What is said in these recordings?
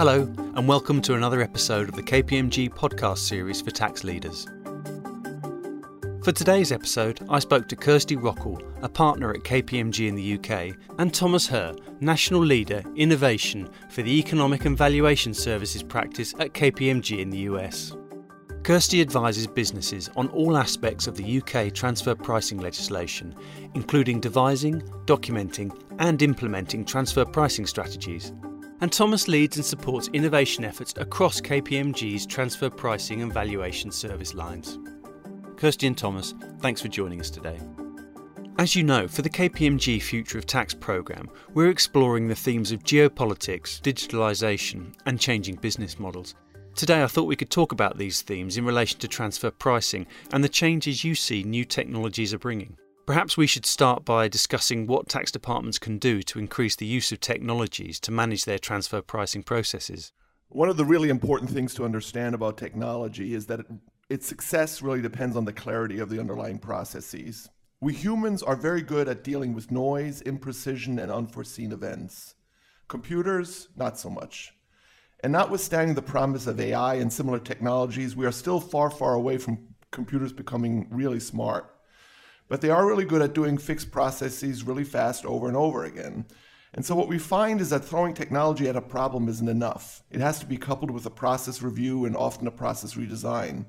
Hello, and welcome to another episode of the KPMG podcast series for tax leaders. For today's episode, I spoke to Kirsty Rockall, a partner at KPMG in the UK, and Thomas Herr, National Leader Innovation for the Economic and Valuation Services practice at KPMG in the US. Kirsty advises businesses on all aspects of the UK transfer pricing legislation, including devising, documenting, and implementing transfer pricing strategies. And Thomas leads and supports innovation efforts across KPMG's transfer pricing and valuation service lines. Kirsty and Thomas, thanks for joining us today. As you know, for the KPMG Future of Tax programme, we're exploring the themes of geopolitics, digitalisation, and changing business models. Today, I thought we could talk about these themes in relation to transfer pricing and the changes you see new technologies are bringing. Perhaps we should start by discussing what tax departments can do to increase the use of technologies to manage their transfer pricing processes. One of the really important things to understand about technology is that it, its success really depends on the clarity of the underlying processes. We humans are very good at dealing with noise, imprecision, and unforeseen events. Computers, not so much. And notwithstanding the promise of AI and similar technologies, we are still far, far away from computers becoming really smart but they are really good at doing fixed processes really fast over and over again. And so what we find is that throwing technology at a problem isn't enough. It has to be coupled with a process review and often a process redesign.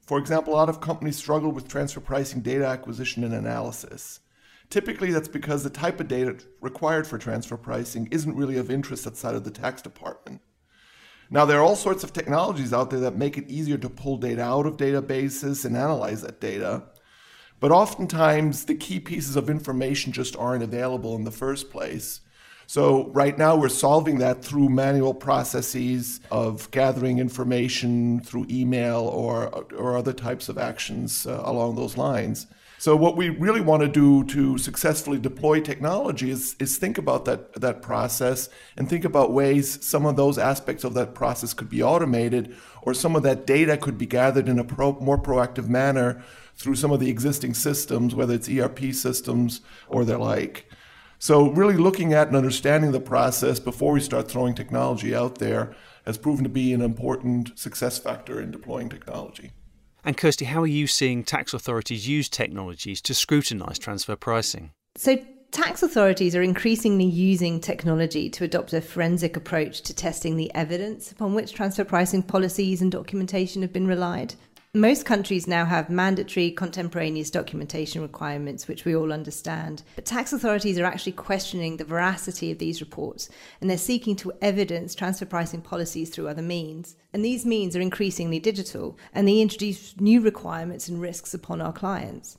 For example, a lot of companies struggle with transfer pricing data acquisition and analysis. Typically, that's because the type of data required for transfer pricing isn't really of interest outside of the tax department. Now, there are all sorts of technologies out there that make it easier to pull data out of databases and analyze that data. But oftentimes, the key pieces of information just aren't available in the first place. So, right now, we're solving that through manual processes of gathering information through email or, or other types of actions uh, along those lines. So, what we really want to do to successfully deploy technology is, is think about that, that process and think about ways some of those aspects of that process could be automated or some of that data could be gathered in a pro, more proactive manner through some of the existing systems, whether it's ERP systems or the like. So, really looking at and understanding the process before we start throwing technology out there has proven to be an important success factor in deploying technology. And Kirsty, how are you seeing tax authorities use technologies to scrutinise transfer pricing? So, tax authorities are increasingly using technology to adopt a forensic approach to testing the evidence upon which transfer pricing policies and documentation have been relied. Most countries now have mandatory contemporaneous documentation requirements, which we all understand. But tax authorities are actually questioning the veracity of these reports, and they're seeking to evidence transfer pricing policies through other means. And these means are increasingly digital, and they introduce new requirements and risks upon our clients.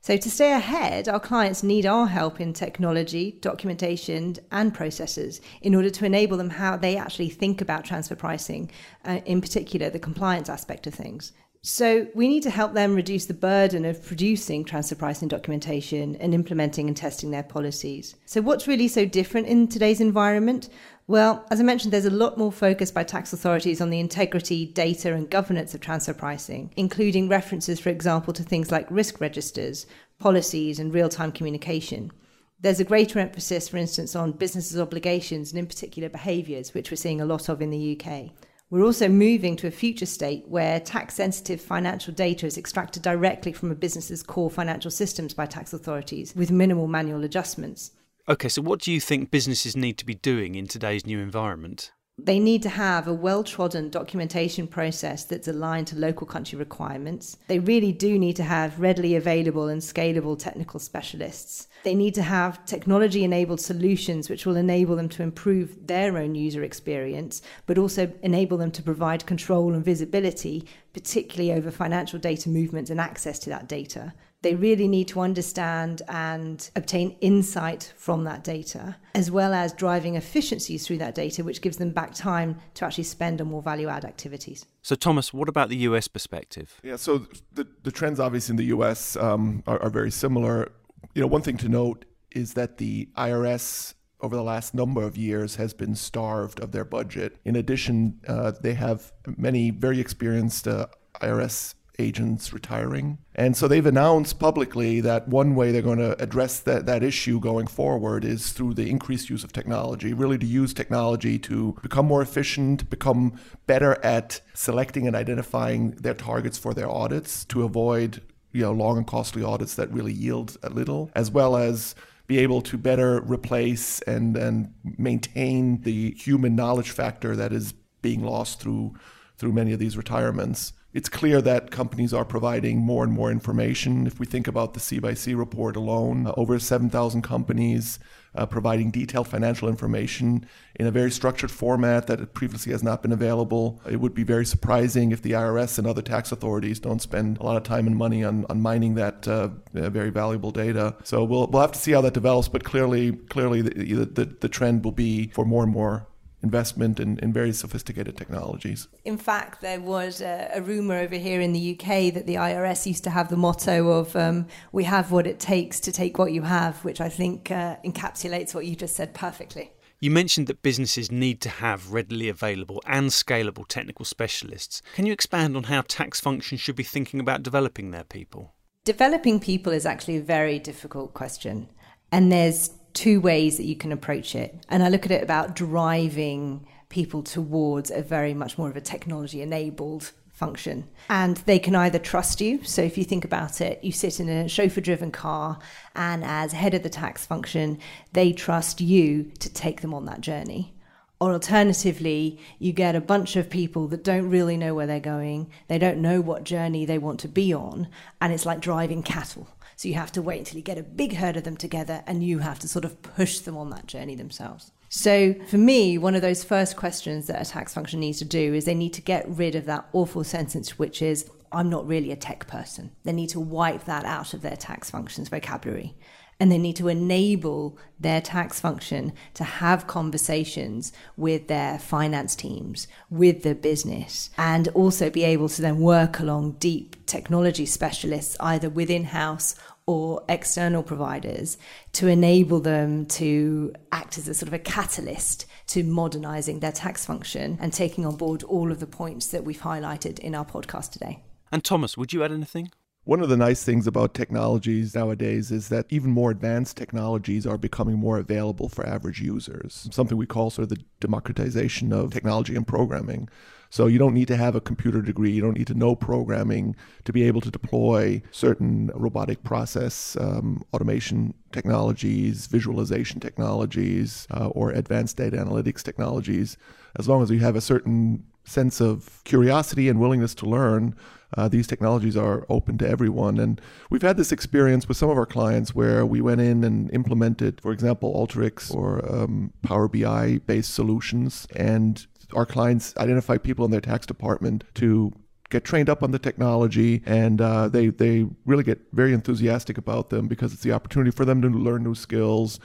So, to stay ahead, our clients need our help in technology, documentation, and processes in order to enable them how they actually think about transfer pricing, uh, in particular, the compliance aspect of things. So we need to help them reduce the burden of producing transfer pricing documentation and implementing and testing their policies. So what's really so different in today's environment? Well, as I mentioned, there's a lot more focus by tax authorities on the integrity, data, and governance of transfer pricing, including references, for example, to things like risk registers, policies, and real time communication. There's a greater emphasis, for instance, on businesses' obligations and, in particular, behaviours, which we're seeing a lot of in the UK. We're also moving to a future state where tax sensitive financial data is extracted directly from a business's core financial systems by tax authorities with minimal manual adjustments. Okay, so what do you think businesses need to be doing in today's new environment? They need to have a well trodden documentation process that's aligned to local country requirements. They really do need to have readily available and scalable technical specialists. They need to have technology enabled solutions which will enable them to improve their own user experience, but also enable them to provide control and visibility, particularly over financial data movements and access to that data. They really need to understand and obtain insight from that data, as well as driving efficiencies through that data, which gives them back time to actually spend on more value add activities. So, Thomas, what about the US perspective? Yeah, so the, the trends obviously in the US um, are, are very similar. You know, one thing to note is that the IRS over the last number of years has been starved of their budget. In addition, uh, they have many very experienced uh, IRS agents retiring. And so they've announced publicly that one way they're going to address that, that issue going forward is through the increased use of technology, really to use technology to become more efficient, become better at selecting and identifying their targets for their audits to avoid you know long and costly audits that really yield a little, as well as be able to better replace and, and maintain the human knowledge factor that is being lost through through many of these retirements. It's clear that companies are providing more and more information. If we think about the C by C report alone, uh, over 7,000 companies uh, providing detailed financial information in a very structured format that previously has not been available. It would be very surprising if the IRS and other tax authorities don't spend a lot of time and money on, on mining that uh, uh, very valuable data. So we'll, we'll have to see how that develops, but clearly, clearly the, the, the trend will be for more and more investment in, in very sophisticated technologies. In fact, there was a, a rumor over here in the UK that the IRS used to have the motto of um, "We have what it takes to take what you have," which I think uh, encapsulates what you just said perfectly. You mentioned that businesses need to have readily available and scalable technical specialists. Can you expand on how tax functions should be thinking about developing their people? Developing people is actually a very difficult question. And there's two ways that you can approach it. And I look at it about driving people towards a very much more of a technology enabled function. And they can either trust you. So if you think about it, you sit in a chauffeur driven car, and as head of the tax function, they trust you to take them on that journey. Or alternatively, you get a bunch of people that don't really know where they're going, they don't know what journey they want to be on, and it's like driving cattle. So you have to wait until you get a big herd of them together and you have to sort of push them on that journey themselves. So for me, one of those first questions that a tax function needs to do is they need to get rid of that awful sentence, which is, I'm not really a tech person. They need to wipe that out of their tax function's vocabulary and they need to enable their tax function to have conversations with their finance teams, with the business, and also be able to then work along deep technology specialists, either within house or external providers, to enable them to act as a sort of a catalyst to modernizing their tax function and taking on board all of the points that we've highlighted in our podcast today. And Thomas, would you add anything? One of the nice things about technologies nowadays is that even more advanced technologies are becoming more available for average users. Something we call sort of the democratization of technology and programming. So you don't need to have a computer degree, you don't need to know programming to be able to deploy certain robotic process um, automation technologies, visualization technologies, uh, or advanced data analytics technologies. As long as you have a certain sense of curiosity and willingness to learn, uh, these technologies are open to everyone. And we've had this experience with some of our clients where we went in and implemented, for example, Alteryx or um, Power BI based solutions. And our clients identify people in their tax department to get trained up on the technology and uh, they, they really get very enthusiastic about them because it's the opportunity for them to learn new skills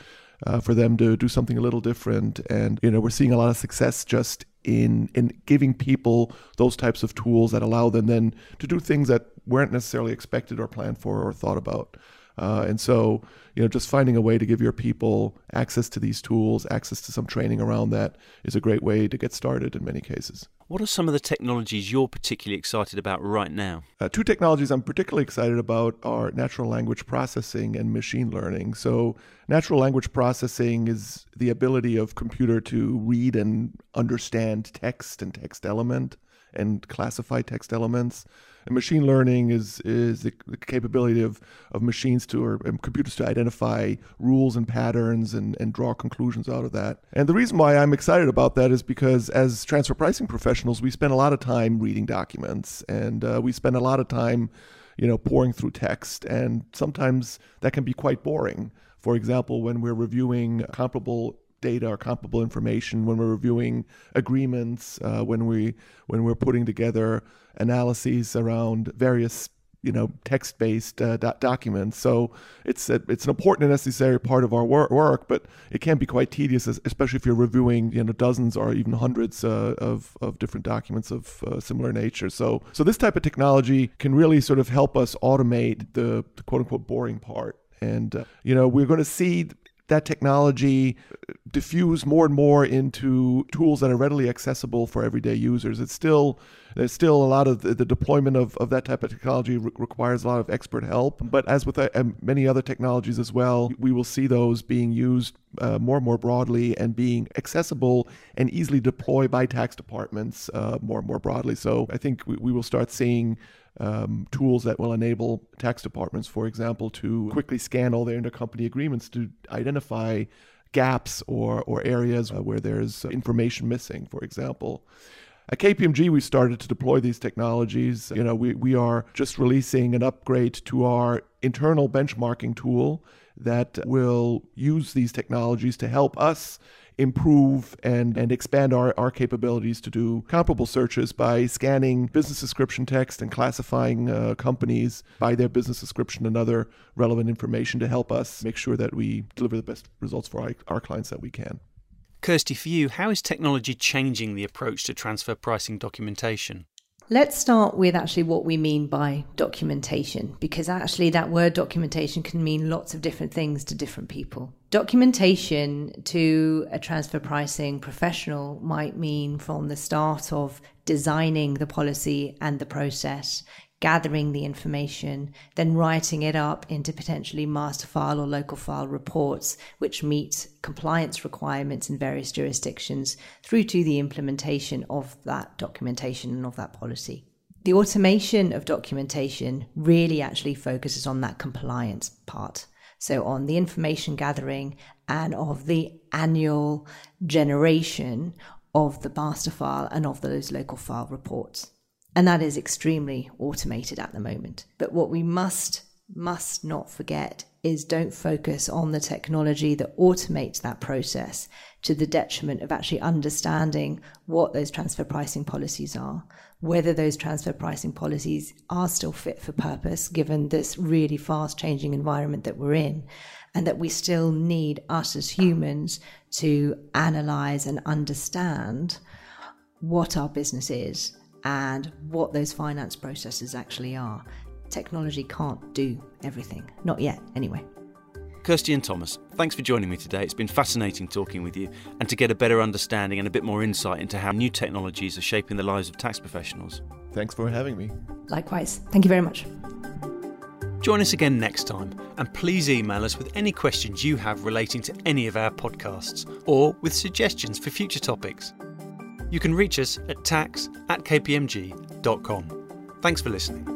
uh, for them to do something a little different. And you know, we're seeing a lot of success just in in giving people those types of tools that allow them then to do things that weren't necessarily expected or planned for or thought about. Uh, and so, you know, just finding a way to give your people access to these tools, access to some training around that is a great way to get started in many cases. What are some of the technologies you're particularly excited about right now? Uh, two technologies I'm particularly excited about are natural language processing and machine learning. So, natural language processing is the ability of computer to read and understand text and text element and classify text elements. And machine learning is is the, capability of, of machines to or computers to identify rules and patterns and, and draw conclusions out of that. And the reason why I'm excited about that is because as transfer pricing professionals, we spend a lot of time reading documents and uh, we spend a lot of time, you know, poring through text, and sometimes that can be quite boring. For example, when we're reviewing comparable data or comparable information when we're reviewing agreements, uh, when we when we're putting together analyses around various you know text-based uh, do- documents. So it's a, it's an important and necessary part of our wor- work, but it can be quite tedious, especially if you're reviewing you know dozens or even hundreds uh, of of different documents of uh, similar nature. So so this type of technology can really sort of help us automate the, the quote unquote boring part. And uh, you know we're going to see that technology diffuse more and more into tools that are readily accessible for everyday users. It's still there's still a lot of the, the deployment of, of that type of technology re- requires a lot of expert help. But as with uh, many other technologies as well, we will see those being used uh, more and more broadly and being accessible and easily deployed by tax departments uh, more and more broadly. So I think we, we will start seeing um, tools that will enable tax departments, for example, to quickly scan all their intercompany agreements to identify gaps or, or areas where there's information missing, for example. At KPMG, we started to deploy these technologies. You know, we, we are just releasing an upgrade to our internal benchmarking tool that will use these technologies to help us improve and, and expand our, our capabilities to do comparable searches by scanning business description text and classifying uh, companies by their business description and other relevant information to help us make sure that we deliver the best results for our, our clients that we can. Kirsty, for you, how is technology changing the approach to transfer pricing documentation? Let's start with actually what we mean by documentation, because actually that word documentation can mean lots of different things to different people. Documentation to a transfer pricing professional might mean from the start of designing the policy and the process, gathering the information, then writing it up into potentially master file or local file reports, which meet compliance requirements in various jurisdictions, through to the implementation of that documentation and of that policy. The automation of documentation really actually focuses on that compliance part. So, on the information gathering and of the annual generation of the master file and of those local file reports. And that is extremely automated at the moment. But what we must, must not forget is don't focus on the technology that automates that process to the detriment of actually understanding what those transfer pricing policies are, whether those transfer pricing policies are still fit for purpose given this really fast changing environment that we're in, and that we still need us as humans to analyze and understand what our business is and what those finance processes actually are. Technology can't do everything, not yet, anyway. Kirsty and Thomas, thanks for joining me today. It's been fascinating talking with you and to get a better understanding and a bit more insight into how new technologies are shaping the lives of tax professionals. Thanks for having me. Likewise. Thank you very much. Join us again next time and please email us with any questions you have relating to any of our podcasts or with suggestions for future topics. You can reach us at tax at kpmg.com. Thanks for listening.